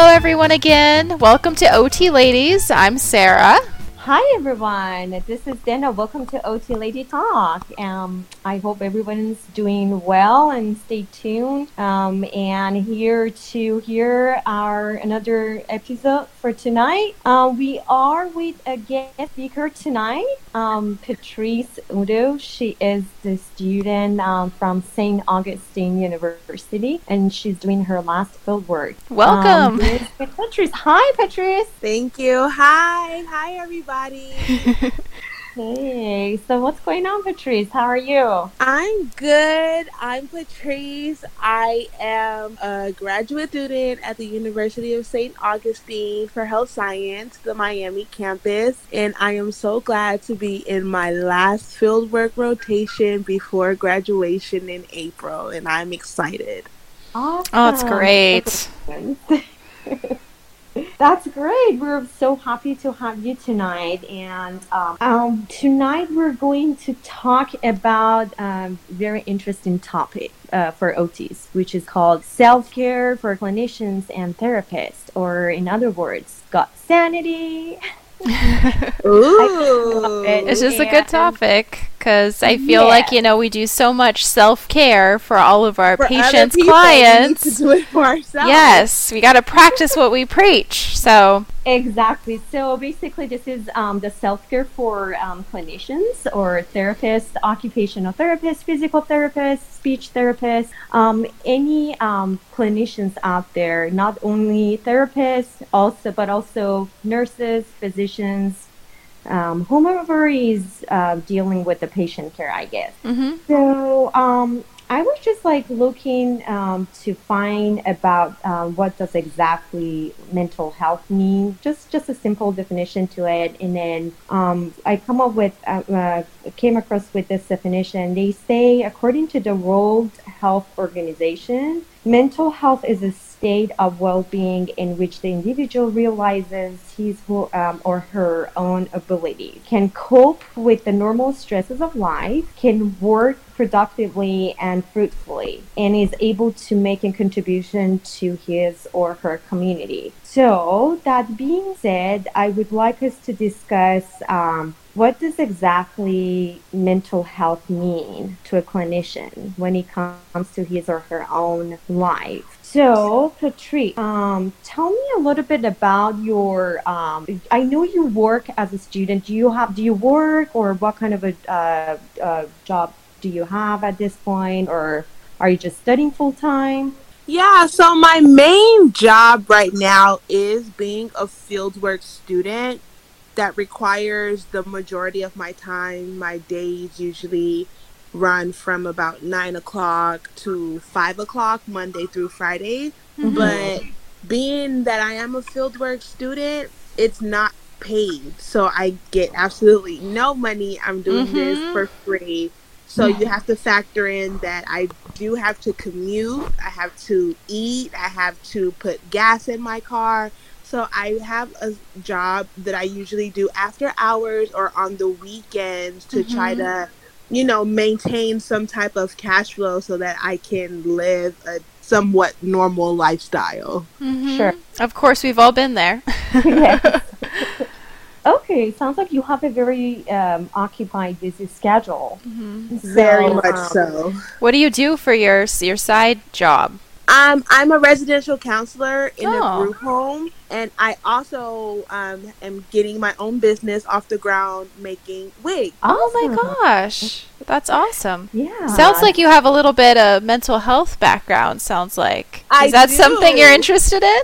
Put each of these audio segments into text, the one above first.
Hello, everyone, again. Welcome to OT Ladies. I'm Sarah. Hi everyone, this is Dana. Welcome to OT Lady Talk. Um, I hope everyone's doing well and stay tuned. Um, and here to hear our another episode for tonight. Uh, we are with a guest speaker tonight, um, Patrice Udo. She is the student um, from St. Augustine University, and she's doing her last field work. Welcome, um, Patrice. Hi, Patrice. Thank you. Hi, hi everybody. hey, so what's going on, Patrice? How are you? I'm good. I'm Patrice. I am a graduate student at the University of St. Augustine for Health Science, the Miami campus, and I am so glad to be in my last fieldwork rotation before graduation in April, and I'm excited. Awesome. Oh, it's great. That's great. We're so happy to have you tonight. And um, um, tonight we're going to talk about a um, very interesting topic uh, for OTs, which is called self care for clinicians and therapists, or in other words, gut sanity. Ooh, it's just a good topic because I feel yeah. like you know we do so much self care for all of our for patients, people, clients. We do it for ourselves. Yes, we got to practice what we preach. So exactly. So basically, this is um, the self care for um, clinicians or therapists, occupational therapists, physical therapists, speech therapists, um, any um, clinicians out there. Not only therapists, also but also nurses, physicians um, whomever is uh, dealing with the patient care, I guess. Mm-hmm. So um, I was just like looking um, to find about uh, what does exactly mental health mean. Just just a simple definition to it, and then um, I come up with uh, uh, came across with this definition. They say according to the World Health Organization, mental health is a state of well-being in which the individual realizes his um, or her own ability, can cope with the normal stresses of life, can work productively and fruitfully, and is able to make a contribution to his or her community. So, that being said, I would like us to discuss um, what does exactly mental health mean to a clinician when it comes to his or her own life? So, Patrice, um, tell me a little bit about your. Um, I know you work as a student. Do you have? Do you work, or what kind of a uh, uh, job do you have at this point, or are you just studying full time? Yeah, so my main job right now is being a fieldwork student that requires the majority of my time. My days usually run from about nine o'clock to five o'clock Monday through Friday. Mm-hmm. But being that I am a fieldwork student, it's not paid. So I get absolutely no money. I'm doing mm-hmm. this for free. So you have to factor in that I do have to commute, I have to eat, I have to put gas in my car. So I have a job that I usually do after hours or on the weekends to mm-hmm. try to you know, maintain some type of cash flow so that I can live a somewhat normal lifestyle. Mm-hmm. Sure. Of course, we've all been there. okay, sounds like you have a very um, occupied, busy schedule. Mm-hmm. So, very much um, so. What do you do for your your side job? Um, I'm a residential counselor in oh. a group home, and I also um, am getting my own business off the ground making wigs. Oh my gosh, that's awesome! Yeah, sounds like you have a little bit of mental health background. Sounds like I is that do. something you're interested in?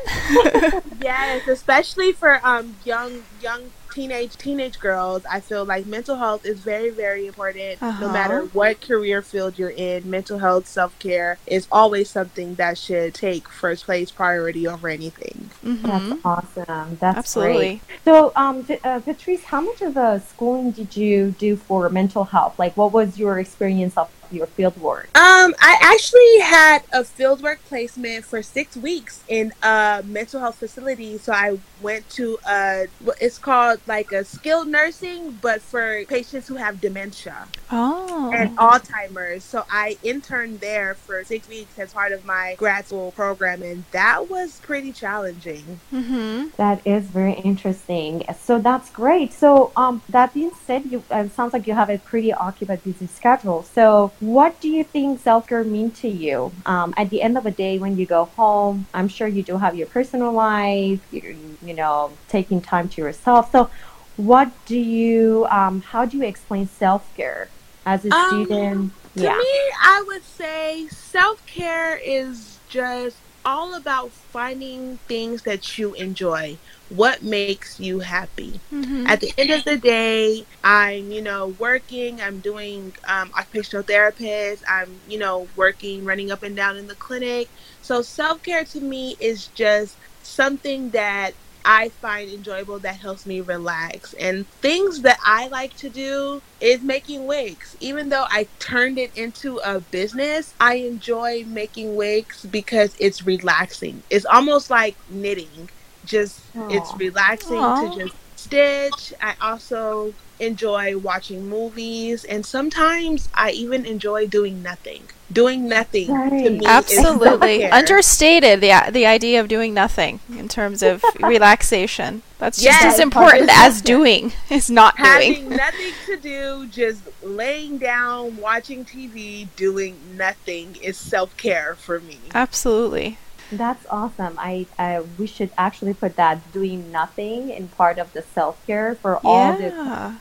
yes, especially for um, young young teenage teenage girls, I feel like mental health is very very important. Uh-huh. No matter what career field you're in, mental health self care is always something that should take first place priority over anything. Mm-hmm. That's awesome. That's absolutely. Great. So, um, uh, Patrice, how much of a schooling did you do for mental health? Like, what was your experience of your field work? Um, I actually had a fieldwork placement for six weeks in a mental health facility. So I went to a, it's called like a skilled nursing, but for patients who have dementia. Oh. And Alzheimer's. So I interned there for six weeks as part of my grad school program, and that was pretty challenging. Mm-hmm. That is very interesting. So that's great. So um, that being said, you uh, sounds like you have a pretty occupied, busy schedule. So what do you think self care mean to you? Um, at the end of the day, when you go home, I'm sure you do have your personal life. You, you know, taking time to yourself. So what do you? Um, how do you explain self care as a Um, student? To me, I would say self care is just all about finding things that you enjoy. What makes you happy? Mm-hmm. At the end of the day, I'm, you know, working, I'm doing um, occupational therapist, I'm, you know, working, running up and down in the clinic. So self care to me is just something that I find enjoyable that helps me relax. And things that I like to do is making wigs. Even though I turned it into a business, I enjoy making wigs because it's relaxing. It's almost like knitting. Just it's relaxing Aw. to just stitch. I also enjoy watching movies and sometimes I even enjoy doing nothing. Doing nothing to Right. me Absolutely. self-care. Understated the the idea of doing nothing in terms of relaxation. That's just Yes. as important as doing is not having doing. nothing to do, just laying down, watching TV, doing nothing is self care for me. Absolutely. That's awesome. I, I we should actually put that doing nothing in part of the self care for all the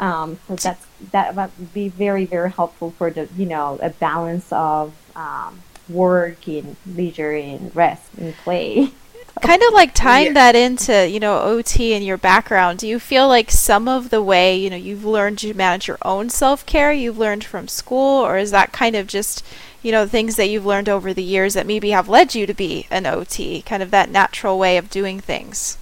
um so that's that would be very very helpful for the you know a balance of um, work and leisure and rest and play. Kind of like tying Yeah. that into you know ot and your background do you feel like some of the way you know you've learned to manage your own self-care you've learned from school or is that kind of just you know things that you've learned over the years that maybe have led you to be an ot kind of that natural way of doing things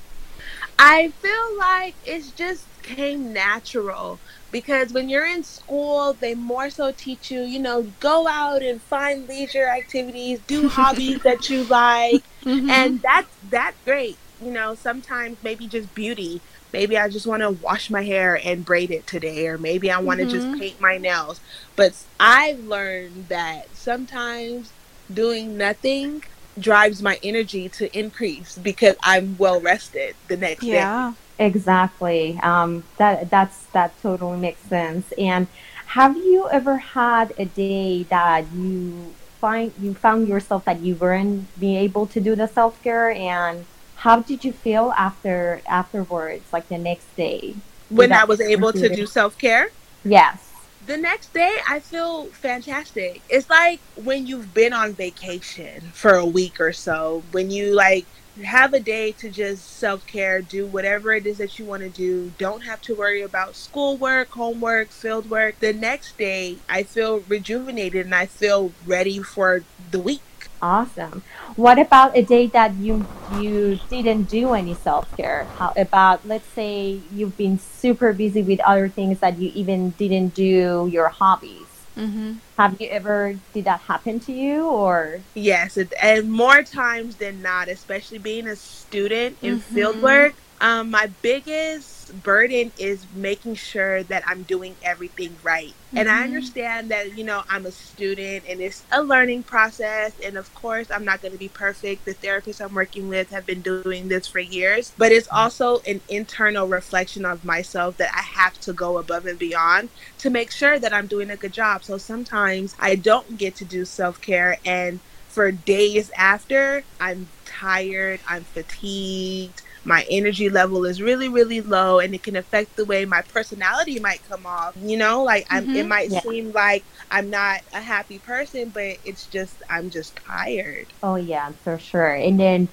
I feel like it's just came natural because when you're in school, they more so teach you, you know, go out and find leisure activities, do hobbies that you like, Mm-hmm. and that's that's great. You know, sometimes maybe just beauty. Maybe I just want to wash my hair and braid it today, or maybe I want to Mhm. just paint my nails. But I've learned that sometimes doing nothing drives my energy to increase because I'm well rested the next day. Exactly. Um, that that's that totally makes sense. And have you ever had a day that you find you found yourself that you weren't being able to do the self care, and how did you feel after afterwards, like the next day? When I was able to do self care, Yes. the next day I feel fantastic. It's like when you've been on vacation for a week or so, when you like have a day to just self care, do whatever it is that you want to do. Don't have to worry about schoolwork, homework, field work. The next day I feel rejuvenated and I feel ready for the week. Awesome. What about a day that you you didn't do any self care? How about let's say you've been super busy with other things that you even didn't do your hobbies. Mm-hmm. Have you ever did that happen to you or Yes, it, and more times than not, especially being a student in Mhm. field work, um, my biggest burden is making sure that I'm doing everything right. And I Mhm. understand that, you know, I'm a student and it's a learning process. And of course, I'm not going to be perfect. The therapists I'm working with have been doing this for years, but it's also an internal reflection of myself that I have to go above and beyond to make sure that I'm doing a good job. So sometimes I don't get to do self care. And for days after, I'm tired, I'm fatigued, my energy level is really, really low, and it can affect the way my personality might come off. You know, like I'm, it Mhm. might Yeah. seem like I'm not a happy person, but it's just, I'm just tired. Oh yeah, for sure. And then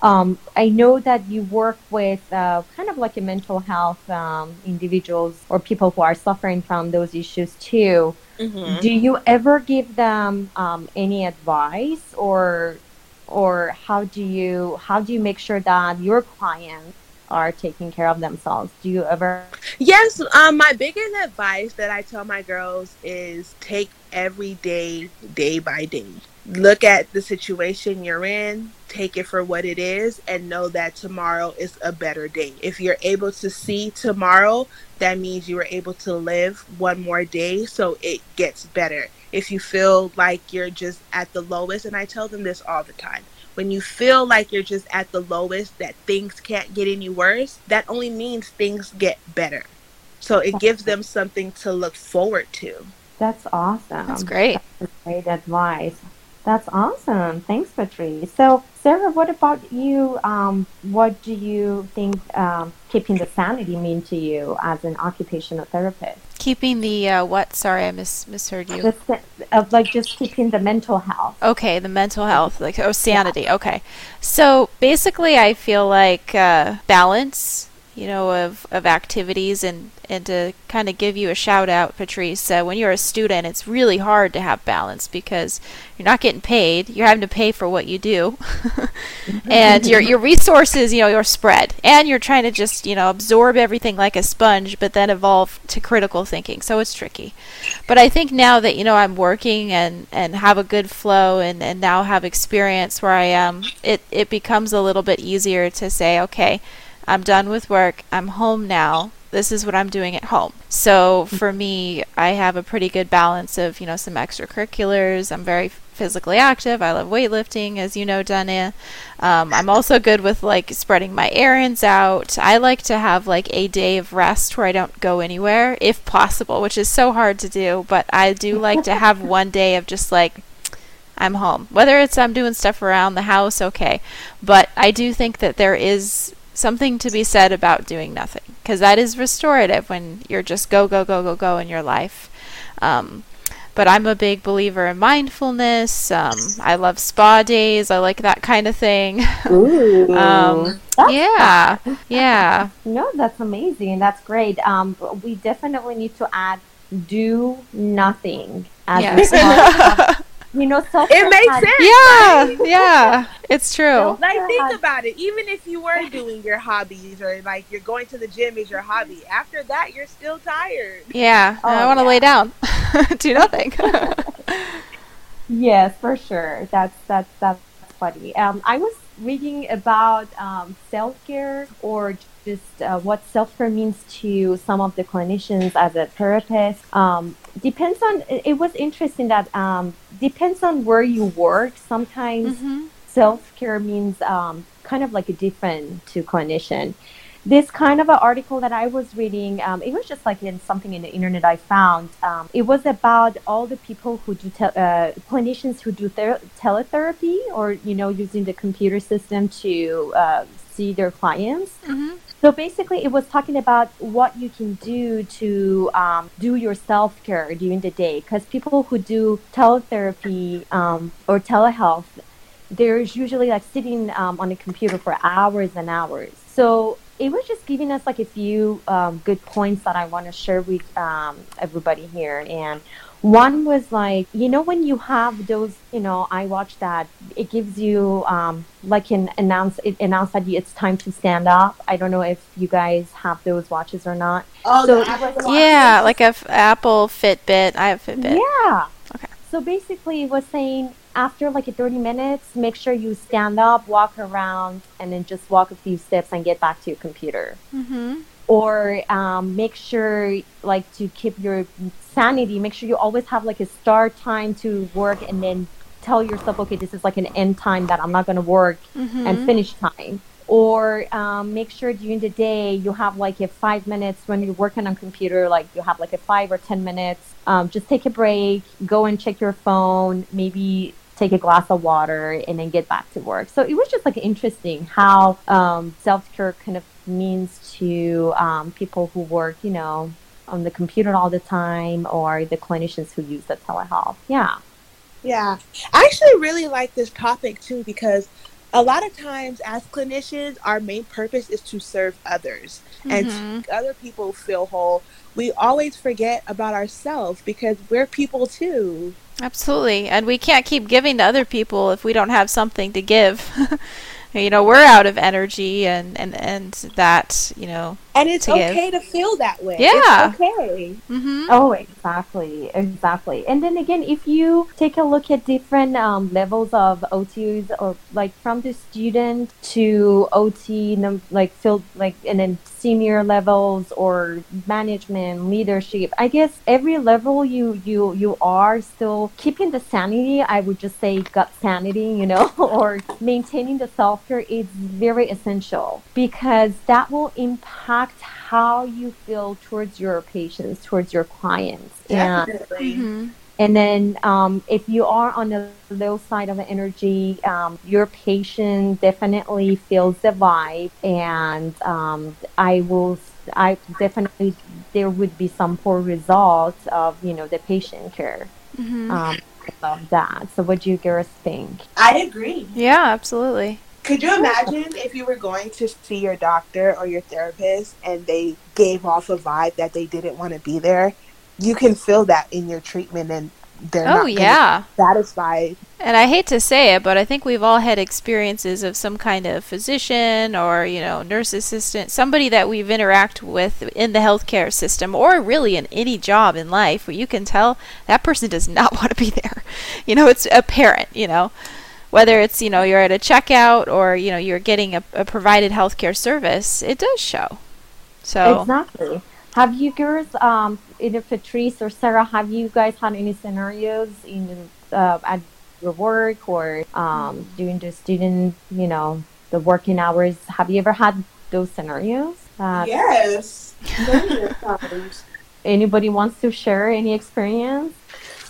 um, I know that you work with uh, kind of like a mental health um, individuals or people who are suffering from those issues too. Mm-hmm. Do you ever give them um, any advice, or or how do you how do you make sure that your clients are taking care of themselves. Do you ever? Yes. Um, my biggest advice that I tell my girls is take every day, day by day. Look at the situation you're in, take it for what it is, and know that tomorrow is a better day. If you're able to see tomorrow, that means you were able to live one more day so it gets better. If you feel like you're just at the lowest, and I tell them this all the time when you feel like you're just at the lowest, that things can't get any worse, that only means things get better. So it gives them something to look forward to. That's awesome. That's great. That's great advice. That's awesome. Thanks, Patrice. So, Sarah, what about you? Um, what do you think um, keeping the sanity mean to you as an occupational therapist? Keeping the uh, what? Sorry, I mis- misheard you. The, uh, like just keeping the mental health. Okay, the mental health, like oh, sanity. Yeah. Okay, so basically, I feel like uh, balance you know, of, of activities and, and to kind of give you a shout out, Patrice, uh, when you're a student, it's really hard to have balance because you're not getting paid. You're having to pay for what you do. and your, your resources, you know, you're spread. And you're trying to just, you know, absorb everything like a sponge, but then evolve to critical thinking. So it's tricky. But I think now that, you know, I'm working and, and have a good flow and, and now have experience where I am, it, it becomes a little bit easier to say, okay, I'm done with work. I'm home now. This is what I'm doing at home. So for me, I have a pretty good balance of, you know, some extracurriculars. I'm very physically active. I love weightlifting, as you know, Dania. Um, I'm also good with like spreading my errands out. I like to have like a day of rest where I don't go anywhere, if possible, which is so hard to do. But I do like to have one day of just like I'm home. Whether it's I'm doing stuff around the house, okay. But I do think that there is something to be said about doing nothing because that is restorative when you're just go go go go go in your life. Um, but i'm a big believer in mindfulness. Um, i love spa days. I like that kind of thing. Ooh, um, yeah yeah. No that's amazing. That's great. Um, we definitely need to add do nothing as yes. you know, self it makes sense. Yeah, right? yeah, it's true. Like think about it. Even if you were doing your hobbies or like you're going to the gym is your hobby, after that you're still tired. Yeah, oh, I want to yeah. lay down, do nothing. yes, for sure. That's that's that's funny. Um, I was reading about um, self care or just uh, what self care means to some of the clinicians as a therapist. Um, depends on. It was interesting that um, depends on where you work. Sometimes mm-hmm. self care means um, kind of like a different to clinician. This kind of an article that I was reading, um, it was just like in something in the internet I found. Um, it was about all the people who do te- uh, clinicians who do ther- teletherapy or you know using the computer system to uh, see their clients. Mm-hmm. So basically, it was talking about what you can do to um, do your self care during the day. Because people who do teletherapy um, or telehealth, there's usually like sitting um, on a computer for hours and hours. So it was just giving us like a few um, good points that I want to share with um, everybody here. And one was like, you know, when you have those, you know, I watch that, it gives you um, like an announce, it announce that it's time to stand up. I don't know if you guys have those watches or not. Oh, so yeah, like a f- Apple Fitbit. I have Fitbit. Yeah. So basically, it was saying after like 30 minutes, make sure you stand up, walk around, and then just walk a few steps and get back to your computer. Mm-hmm or um, make sure like to keep your sanity make sure you always have like a start time to work and then tell yourself okay this is like an end time that i'm not going to work mm-hmm. and finish time or um, make sure during the day you have like a five minutes when you're working on computer like you have like a five or ten minutes um, just take a break go and check your phone maybe take a glass of water and then get back to work so it was just like interesting how um, self-care kind of means to um, people who work, you know, on the computer all the time or the clinicians who use the telehealth. Yeah. Yeah. I actually really like this topic too because a lot of times as clinicians, our main purpose is to serve others mm-hmm. and other people feel whole. We always forget about ourselves because we're people too. Absolutely. And we can't keep giving to other people if we don't have something to give. you know we're out of energy and and and that you know and it's to give. okay to feel that way. Yeah. It's okay. hmm Oh, exactly, exactly. And then again, if you take a look at different um, levels of OTs, or like from the student to OT, num- like field, like and then senior levels or management, leadership. I guess every level you you you are still keeping the sanity. I would just say gut sanity, you know, or maintaining the self care is very essential because that will impact how you feel towards your patients, towards your clients. And, Definitely. And then um, if you are on the low side of the energy, um, your patient definitely feels the vibe. And um, I will, I definitely, there would be some poor results of, you know, the patient care. hmm Um, of that. So what do you girls think? I agree. yeah absolutely Could you imagine if you were going to see your doctor or your therapist and they gave off a vibe that they didn't want to be there? You can feel that in your treatment and they're oh not yeah satisfied. And I hate to say it, but I think we've all had experiences of some kind of physician or, you know, nurse assistant, somebody that we've interacted with in the healthcare system or really in any job in life where you can tell that person does not want to be there. You know, it's apparent, you know. Whether it's, you know, you're at a checkout or, you know, you're getting a, a provided healthcare service, it does show. So, Exactly. Have you girls, um, either Patrice or Sarah, have you guys had any scenarios in uh, at your work or um, during the student, you know, the working hours? Have you ever had those scenarios? Uh, Yes. Anybody wants to share any experience?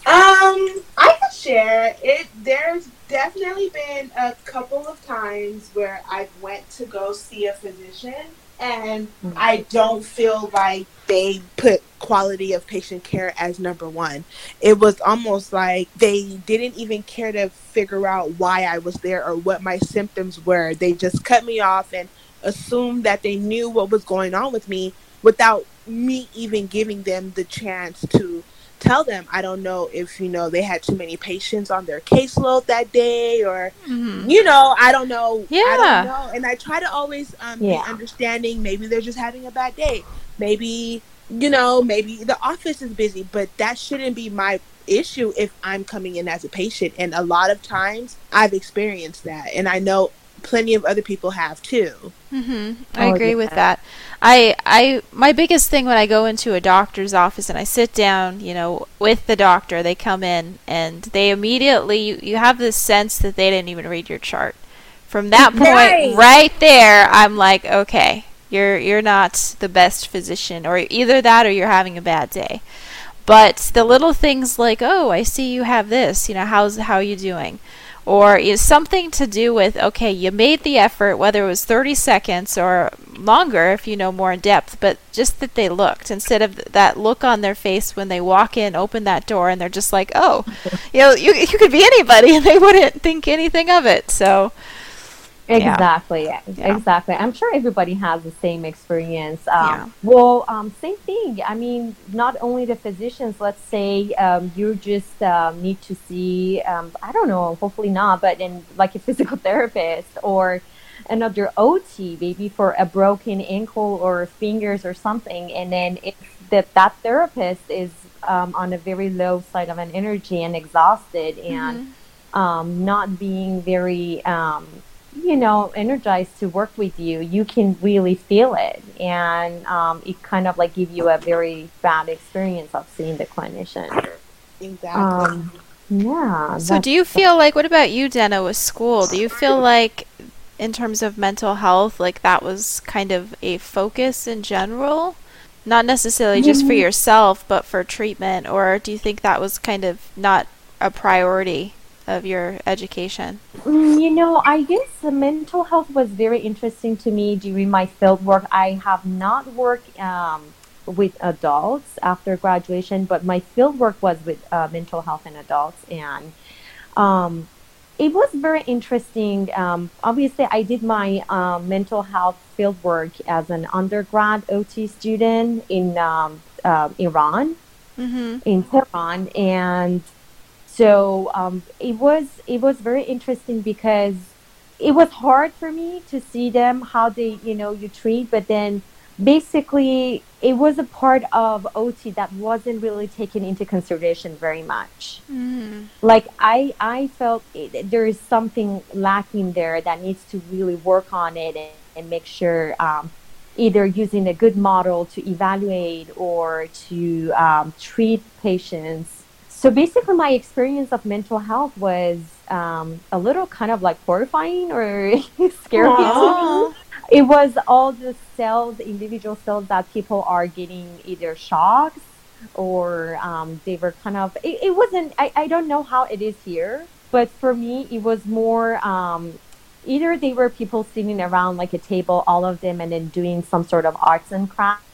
Um, I could share it. There's definitely been a couple of times where I went to go see a physician, and Mhm. I don't feel like they put quality of patient care as number one. It was almost like they didn't even care to figure out why I was there or what my symptoms were. They just cut me off and assumed that they knew what was going on with me without me even giving them the chance to tell them I don't know if you know they had too many patients on their caseload that day or mhm. you know I don't know yeah I don't know. And I try to always um, Yeah. be understanding maybe they're just having a bad day. Maybe you know maybe the office is busy but that shouldn't be my issue if I'm coming in as a patient. And a lot of times I've experienced that and I know plenty of other people have too. Hmm I Oh, agree with that. I I my biggest thing when I go into a doctor's office and I sit down, you know, with the doctor, they come in and they immediately you, you have this sense that they didn't even read your chart. From that point Right. right there, I'm like, okay, you're you're not the best physician or either that or you're having a bad day. But the little things like, "Oh, I see you have this. You know, how's how are you doing?" Or is something to do with okay you made the effort whether it was 30 seconds or longer if you know more in depth but just that they looked instead of that look on their face when they walk in open that door and they're just like oh you know you, you could be anybody and they wouldn't think anything of it so. Exactly. Yeah. Exactly. I'm sure everybody has the same experience. Um, Yeah. Well, um, same thing. I mean, not only the physicians. Let's say um, you just um, need to see. Um, I don't know. Hopefully not. But in like a physical therapist or another OT, maybe for a broken ankle or fingers or something, and then if that that therapist is um, on a very low side of an energy and exhausted and um, not being very, um, you know, energized to work with you, you can really feel it, and um, it kind of like give you a very bad experience of seeing the clinician. exactly Um, yeah. so do you feel like what about you Dana with school do you feel like in terms of mental health like that was kind of a focus in general not necessarily just for Mhm. yourself but for treatment or do you think that was kind of not a priority of your education Mm, You know, I guess mental health was very interesting to me during my field work. I have not worked um, with adults after graduation, but my field work was with uh, mental health and adults, and um, it was very interesting. Um, obviously, I did my um, mental health field work as an undergrad OT student in um, uh, Iran mm-hmm. in Tehran, and so um, it was it was very interesting because it was hard for me to see them how they you know you treat but then basically it was a part of ot that wasn't really taken into consideration very much Mm. like i i felt it, there is something lacking there that needs to really work on it and, and make sure um, either using a good model to evaluate or to um, treat patients so basically my experience of mental health was um, a little kind of like horrifying or scary it was all the cells, individual cells that people are getting either shocks or um, they were kind of, it, it wasn't, I, I don't know how it is here, but for me, it was more um, either they were people sitting around like a table, all of them, and then doing some sort of arts and crafts.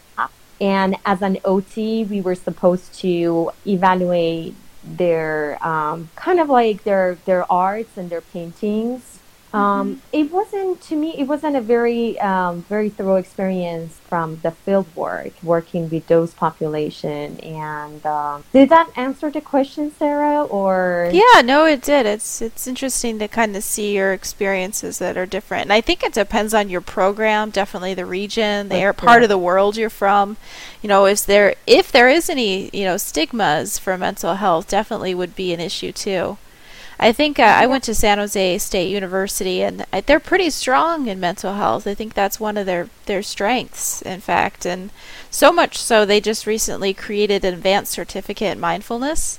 And as an OT, we were supposed to evaluate their um, kind of like their their arts and their paintings. Um, It wasn't to me. It wasn't a very um, very thorough experience from the field work, working with those population. And um, did that answer the question, Sarah? Or Yeah, no, it did. It's it's interesting to kind of see your experiences that are different. And I think it depends on your program, definitely the region, the air part of the world you're from. You know, is there if there is any, you know, stigmas for mental health, definitely would be an issue too. I think uh, I went to San Jose State University, and they're pretty strong in mental health. I think that's one of their their strengths, in fact, and so much so they just recently created an advanced certificate in mindfulness,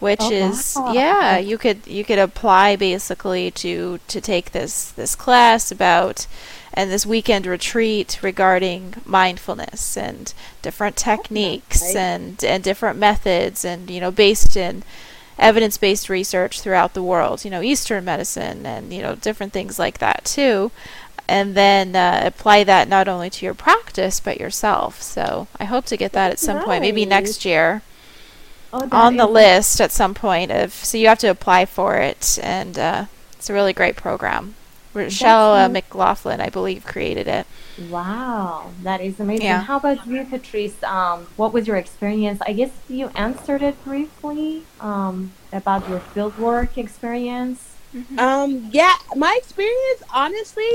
which Oh, is wow. yeah, you could you could apply basically to to take this this class about and this weekend retreat regarding mindfulness and different techniques and and different methods and you know based in evidence-based research throughout the world you know eastern medicine and you know different things like that too and then uh, apply that not only to your practice but yourself. So i hope to get that at some point maybe next year. Oh, on the list at some point of so you have to apply for it and uh, it's a really great program Rochelle uh. McLaughlin I believe created it Wow, that is amazing. Yeah. How about you, Patrice? Um, what was your experience? I guess you answered it briefly um, about your fieldwork experience. Um, yeah, my experience, honestly,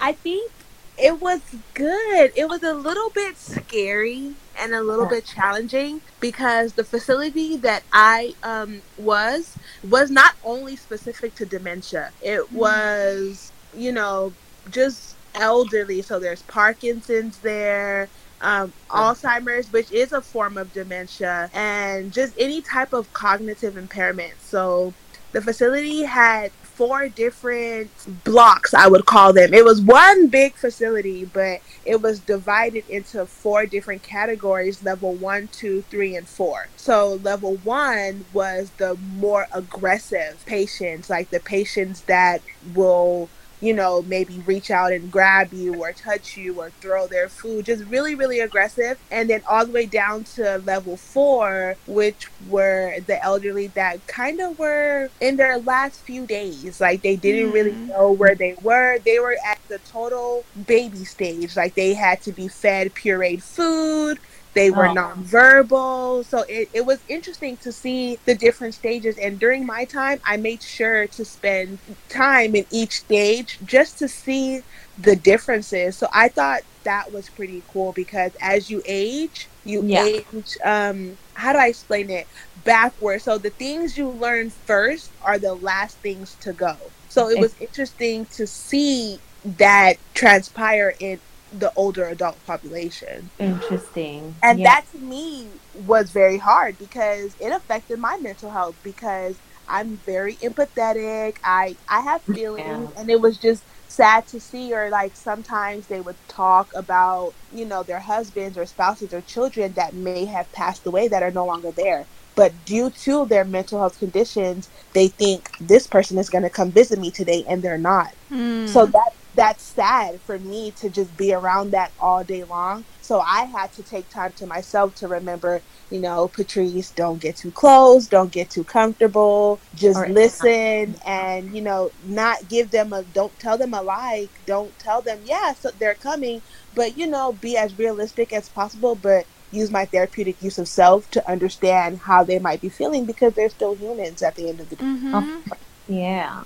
I think it was good. It was a little bit scary and a little bit challenging because the facility that I um was was not only specific to dementia. It was, you know, just elderly. So there's Parkinson's there, um, Alzheimer's, which is a form of dementia, and just any type of cognitive impairment. So the facility had four different blocks, I would call them. It was one big facility, but it was divided into four different categories level one, two, three, and four. So, level one was the more aggressive patients, like the patients that will you know, maybe reach out and grab you or touch you or throw their food, just really, really aggressive. And then all the way down to level four, which were the elderly that kind of were in their last few days. Like they didn't really Mhm. know where they were. They were at the total baby stage. Like they had to be fed pureed food. They were Oh. nonverbal. So it, it was interesting to see the different stages. And during my time, I made sure to spend time in each stage just to see the differences. So I thought that was pretty cool because as you age, you Yeah. age, um, how do I explain it? Backwards. So the things you learn first are the last things to go. So it was interesting to see that transpire in the older adult population. Interesting. And Yeah. that to me was very hard because it affected my mental health because I'm very empathetic. I I have feelings Yeah. and it was just sad to see or like sometimes they would talk about, you know, their husbands or spouses or children that may have passed away that are no longer there. But due to their mental health conditions, they think this person is going to come visit me today and they're not. Mm. So that that's sad for me to just be around that all day long. So I had to take time to myself to remember, you know, Patrice, don't get too close, don't get too comfortable, just Or- listen and, you know, not give them a don't tell them a lie, don't tell them, yeah, so they're coming, but you know, be as realistic as possible, but use my therapeutic use of self to understand how they might be feeling because they're still humans at the end of the day. Mhm. Yeah.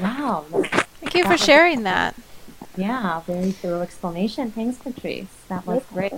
Wow. Thank you for sharing that. Yeah, very thorough explanation. Thanks, Patrice. That was great.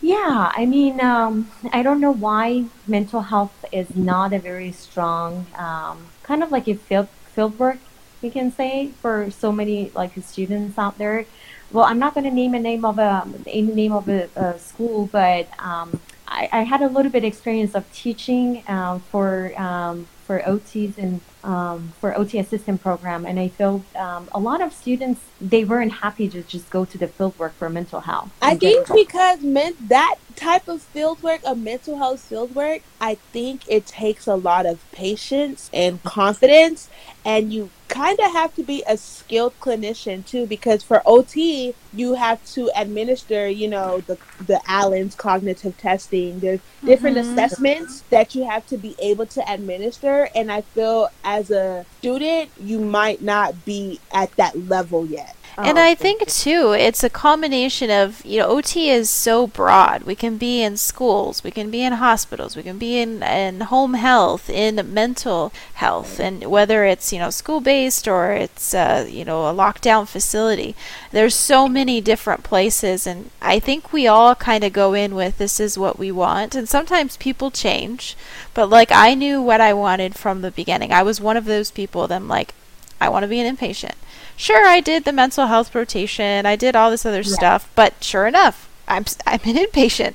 Yeah, I mean, um, I don't know why mental health is not a very strong, um, kind of like a field field work, we can say, for so many like students out there. Well, I'm not going to name a name of a any name of a, a school, but um, I, I, had a little bit experience of teaching um, for um, for OTs and um, for OT assistant program, and I felt um, a lot of students they weren't happy to just go to the field work for mental health. I think because meant that type of field work, a mental health field work, I think it takes a lot of patience and confidence, and you kind of have to be a skilled clinician too because for OT you have to administer you know the the Allen's cognitive testing there's different mm-hmm. assessments that you have to be able to administer and I feel as a student you might not be at that level yet and oh, I think too, it's a combination of you know OT is so broad. We can be in schools, we can be in hospitals, we can be in in home health, in mental health, and whether it's you know school based or it's uh, you know a lockdown facility. There's so many different places, and I think we all kind of go in with this is what we want, and sometimes people change. But like I knew what I wanted from the beginning. I was one of those people that I'm like, I want to be an inpatient sure, I did the mental health rotation, I did all this other yeah. stuff, but sure enough, I'm I'm an inpatient,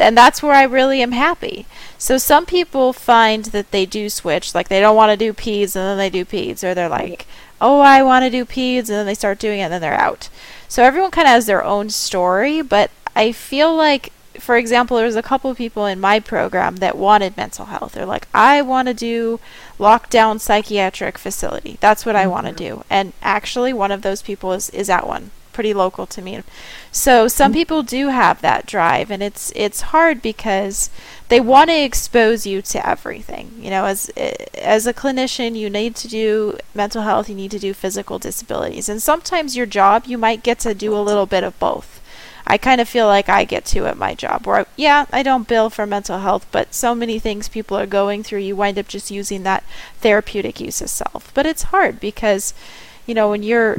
and that's where I really am happy. So some people find that they do switch, like they don't want to do peds and then they do peds, or they're like, oh, I want to do peds, and then they start doing it and then they're out. So everyone kind of has their own story, but I feel like for example, there was a couple of people in my program that wanted mental health. They're like, I want to do lockdown psychiatric facility. That's what mm-hmm. I want to do. And actually, one of those people is, is at one, pretty local to me. So some mm-hmm. people do have that drive, and it's it's hard because they want to expose you to everything. You know, as as a clinician, you need to do mental health, you need to do physical disabilities, and sometimes your job you might get to do a little bit of both. I kind of feel like I get to at my job. Where, I, yeah, I don't bill for mental health, but so many things people are going through, you wind up just using that therapeutic use of self. But it's hard because, you know, when you're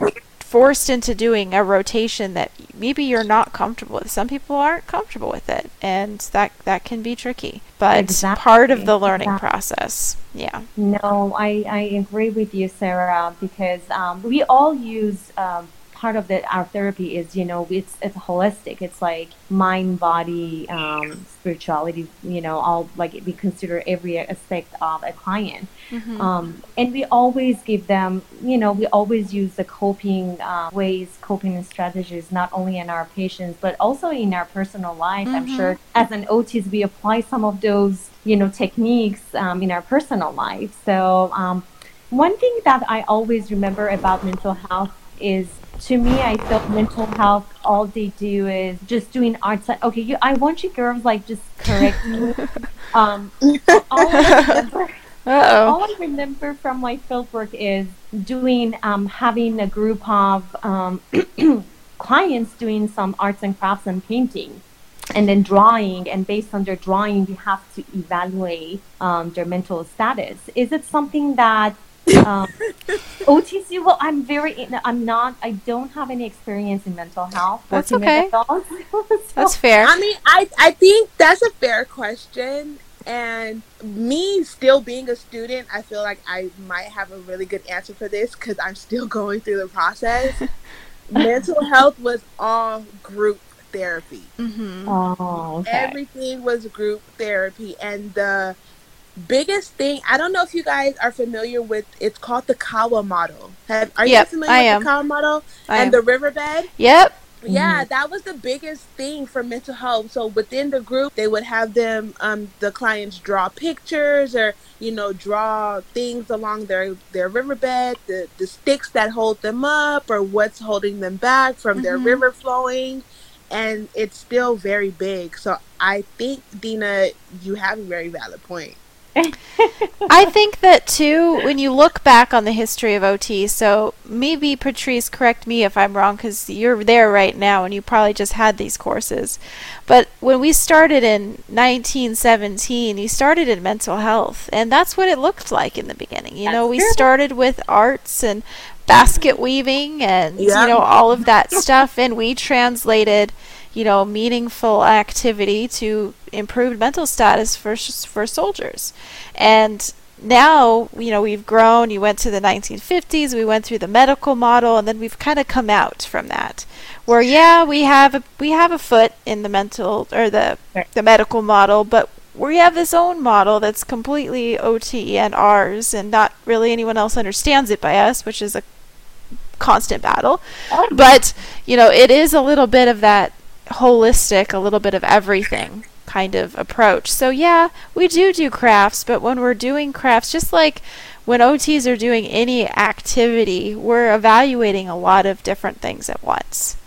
forced into doing a rotation that maybe you're not comfortable with. Some people aren't comfortable with it, and that that can be tricky. But exactly. part of the learning exactly. process. Yeah. No, I, I agree with you, Sarah, because um, we all use um, part of the our therapy is you know it's it's holistic it's like mind body um, spirituality you know all like we consider every aspect of a client mm-hmm. um, and we always give them you know we always use the coping uh, ways coping strategies not only in our patients but also in our personal life mm-hmm. i'm sure as an OTs we apply some of those you know techniques um, in our personal life so um, one thing that i always remember about mental health is to me, I felt mental health. All they do is just doing arts. Okay, you, I want you girls like just correct me. um, all I, remember, all I remember from my field work is doing um, having a group of um, clients doing some arts and crafts and painting and then drawing and based on their drawing we have to evaluate um, their mental status is it something that um, OTC, well, I'm very, I'm not, I don't have any experience in mental health. That's okay. so, that's fair. I mean, I, I think that's a fair question. And me still being a student, I feel like I might have a really good answer for this because I'm still going through the process. mental health was all group therapy. Mm-hmm. Oh, okay. Everything was group therapy. And the biggest thing i don't know if you guys are familiar with it's called the kawa model Have, are yep, you familiar I with am. the kawa model I and am. the riverbed yep yeah mm-hmm. that was the biggest thing for mental health so within the group they would have them um, the clients draw pictures or you know draw things along their their riverbed the the sticks that hold them up or what's holding them back from mm-hmm. their river flowing and it's still very big so i think dina you have a very valid point I think that too, when you look back on the history of OT, so maybe Patrice, correct me if I'm wrong because you're there right now and you probably just had these courses. But when we started in 1917, you started in mental health, and that's what it looked like in the beginning. You That's know, we true. started with arts and basket weaving and, Yeah. you know, all of that stuff, and we translated you know, meaningful activity to improved mental status for for soldiers. And now, you know, we've grown. You went to the 1950s, we went through the medical model, and then we've kind of come out from that. Where yeah, we have a we have a foot in the mental or the the medical model, but we have this own model that's completely OT and ours, and not really anyone else understands it by us, which is a constant battle Oh, but you know it is a little bit of that holistic a little bit of everything kind of approach. So yeah we do do crafts but when we're doing crafts just like when OTs are doing any activity we're evaluating a lot of different things at once.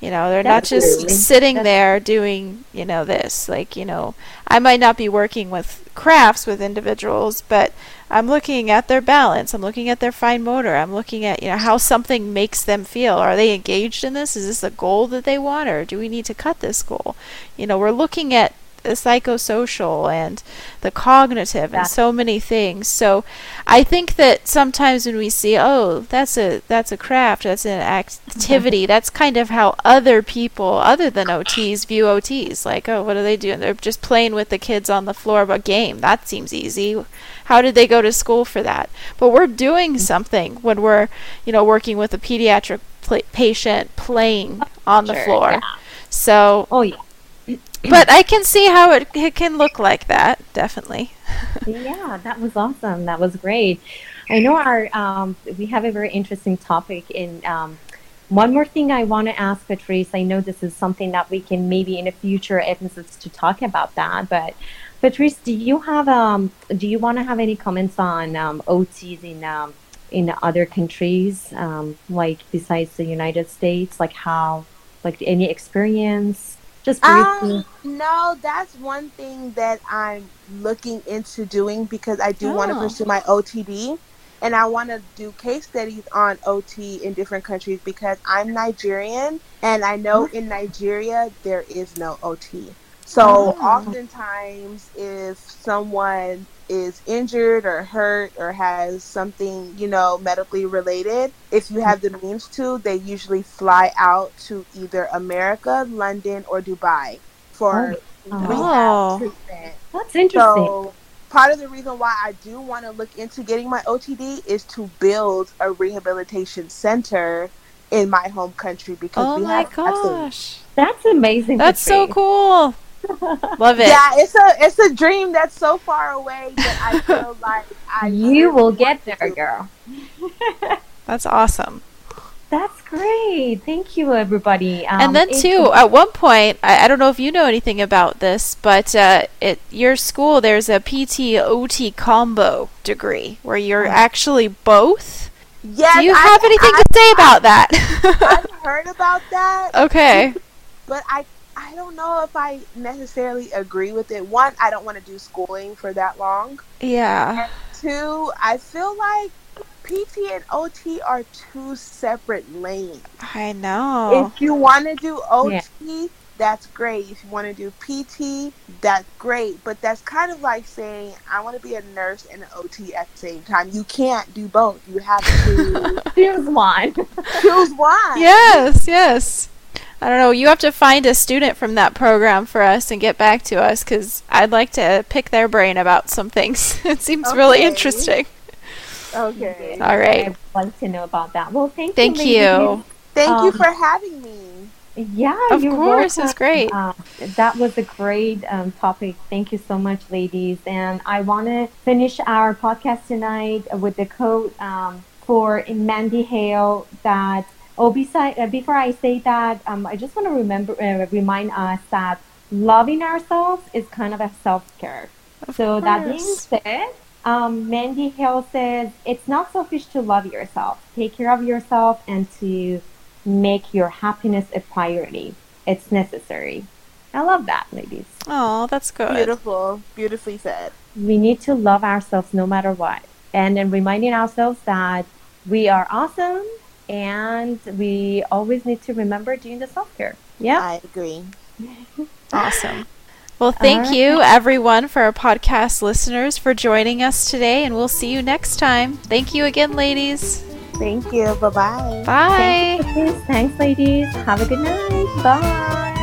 You know they're not just sitting there doing you know this. Like you know i might not be working with crafts with individuals but I'm looking at their balance. I'm looking at their fine motor. I'm looking at you know how something makes them feel. Are they engaged in this? Is this a goal that they want, or do we need to cut this goal? You know, we're looking at psychosocial and the cognitive and so many things. So I think that sometimes when we see, oh, that's a that's a craft, that's an activity, mm-hmm. that's kind of how other people other than OTs view OTs. Like, oh, what are they doing? They're just playing with the kids on the floor of a game. That seems easy. How did they go to school for that? But we're doing mm-hmm. something when we're, you know, working with a pediatric pla patient playing oh, on the Sure, floor. yeah. So, Oh yeah. But I can see how it, it can look like that, definitely. Yeah, that was awesome. That was great. I know our um, we have a very interesting topic. In um, one more thing, I want to ask Patrice. I know this is something that we can maybe in a future episodes to talk about that. But Patrice, do you have um, do you want to have any comments on um, OTs in um, in other countries, um, like besides the United States? Like how, like any experience? Just briefly. Um, no, that's one thing that I'm looking into doing because I do want to Oh. pursue my OTD and I want to do case studies on OT in different countries because I'm Nigerian and I know in Nigeria there is no OT. So Oh. oftentimes if someone is injured or hurt or has something, you know, medically related, if you have the means to, they usually fly out to either America, London, or Dubai for Oh. rehab treatment. That's interesting. So part of the reason why I do want to look into getting my OTD is to build a rehabilitation center in my home country because Oh we my have absolutely- gosh. That's amazing. That's so cool. Love it. Yeah, it's a it's a dream that's so far away that I feel like I You will get there, girl. That's awesome. That's great. Thank you, everybody. Um, and then too, at one point, I, I don't know if you know anything about this, but uh, at your school there's a PT OT combo degree where you're Oh. actually both. Yes, Do you I- have anything I, to say about that? I've heard about that, okay. but I I don't know if I necessarily agree with it. One, I don't want to do schooling for that long. Yeah. Two, I feel like PT and OT are two separate lanes. I know. If you want to do OT, that's great. If you want to do PT, that's great. But that's kind of like saying, I want to be a nurse and an OT at the same time. You can't do both. You have to Choose one. choose one. Yes, yes. I don't know. You have to find a student from that program for us and get back to us because I'd like to pick their brain about some things. it seems really interesting. Okay. All right. I'd like to know about that. Well, thank, Thank you. you. Thank you Um, for having me. Yeah, Of you're course, welcome. it's great. Uh, that was a great um, topic. Thank you so much, ladies. And I want to finish our podcast tonight with the quote um, for Mandy Hale that. Oh, beside, uh, before I say that, um, I just want to remember, uh, remind us that loving ourselves is kind of a self care. So that being said, um, Mandy Hale says it's not selfish to love yourself. Take care of yourself and to make your happiness a priority. It's necessary. I love that, ladies. Oh, that's good. Beautiful. Beautifully said. we need to love ourselves no matter what. And then reminding ourselves that we are awesome and we always need to remember doing the self care. Yeah. I agree. Awesome. Well, thank right. you, everyone, for our podcast listeners for joining us today, and we'll see you next time. Thank you again, ladies. Thank you. Bye bye. Bye. Thanks, ladies. Thanks, ladies. Have a good night. Bye.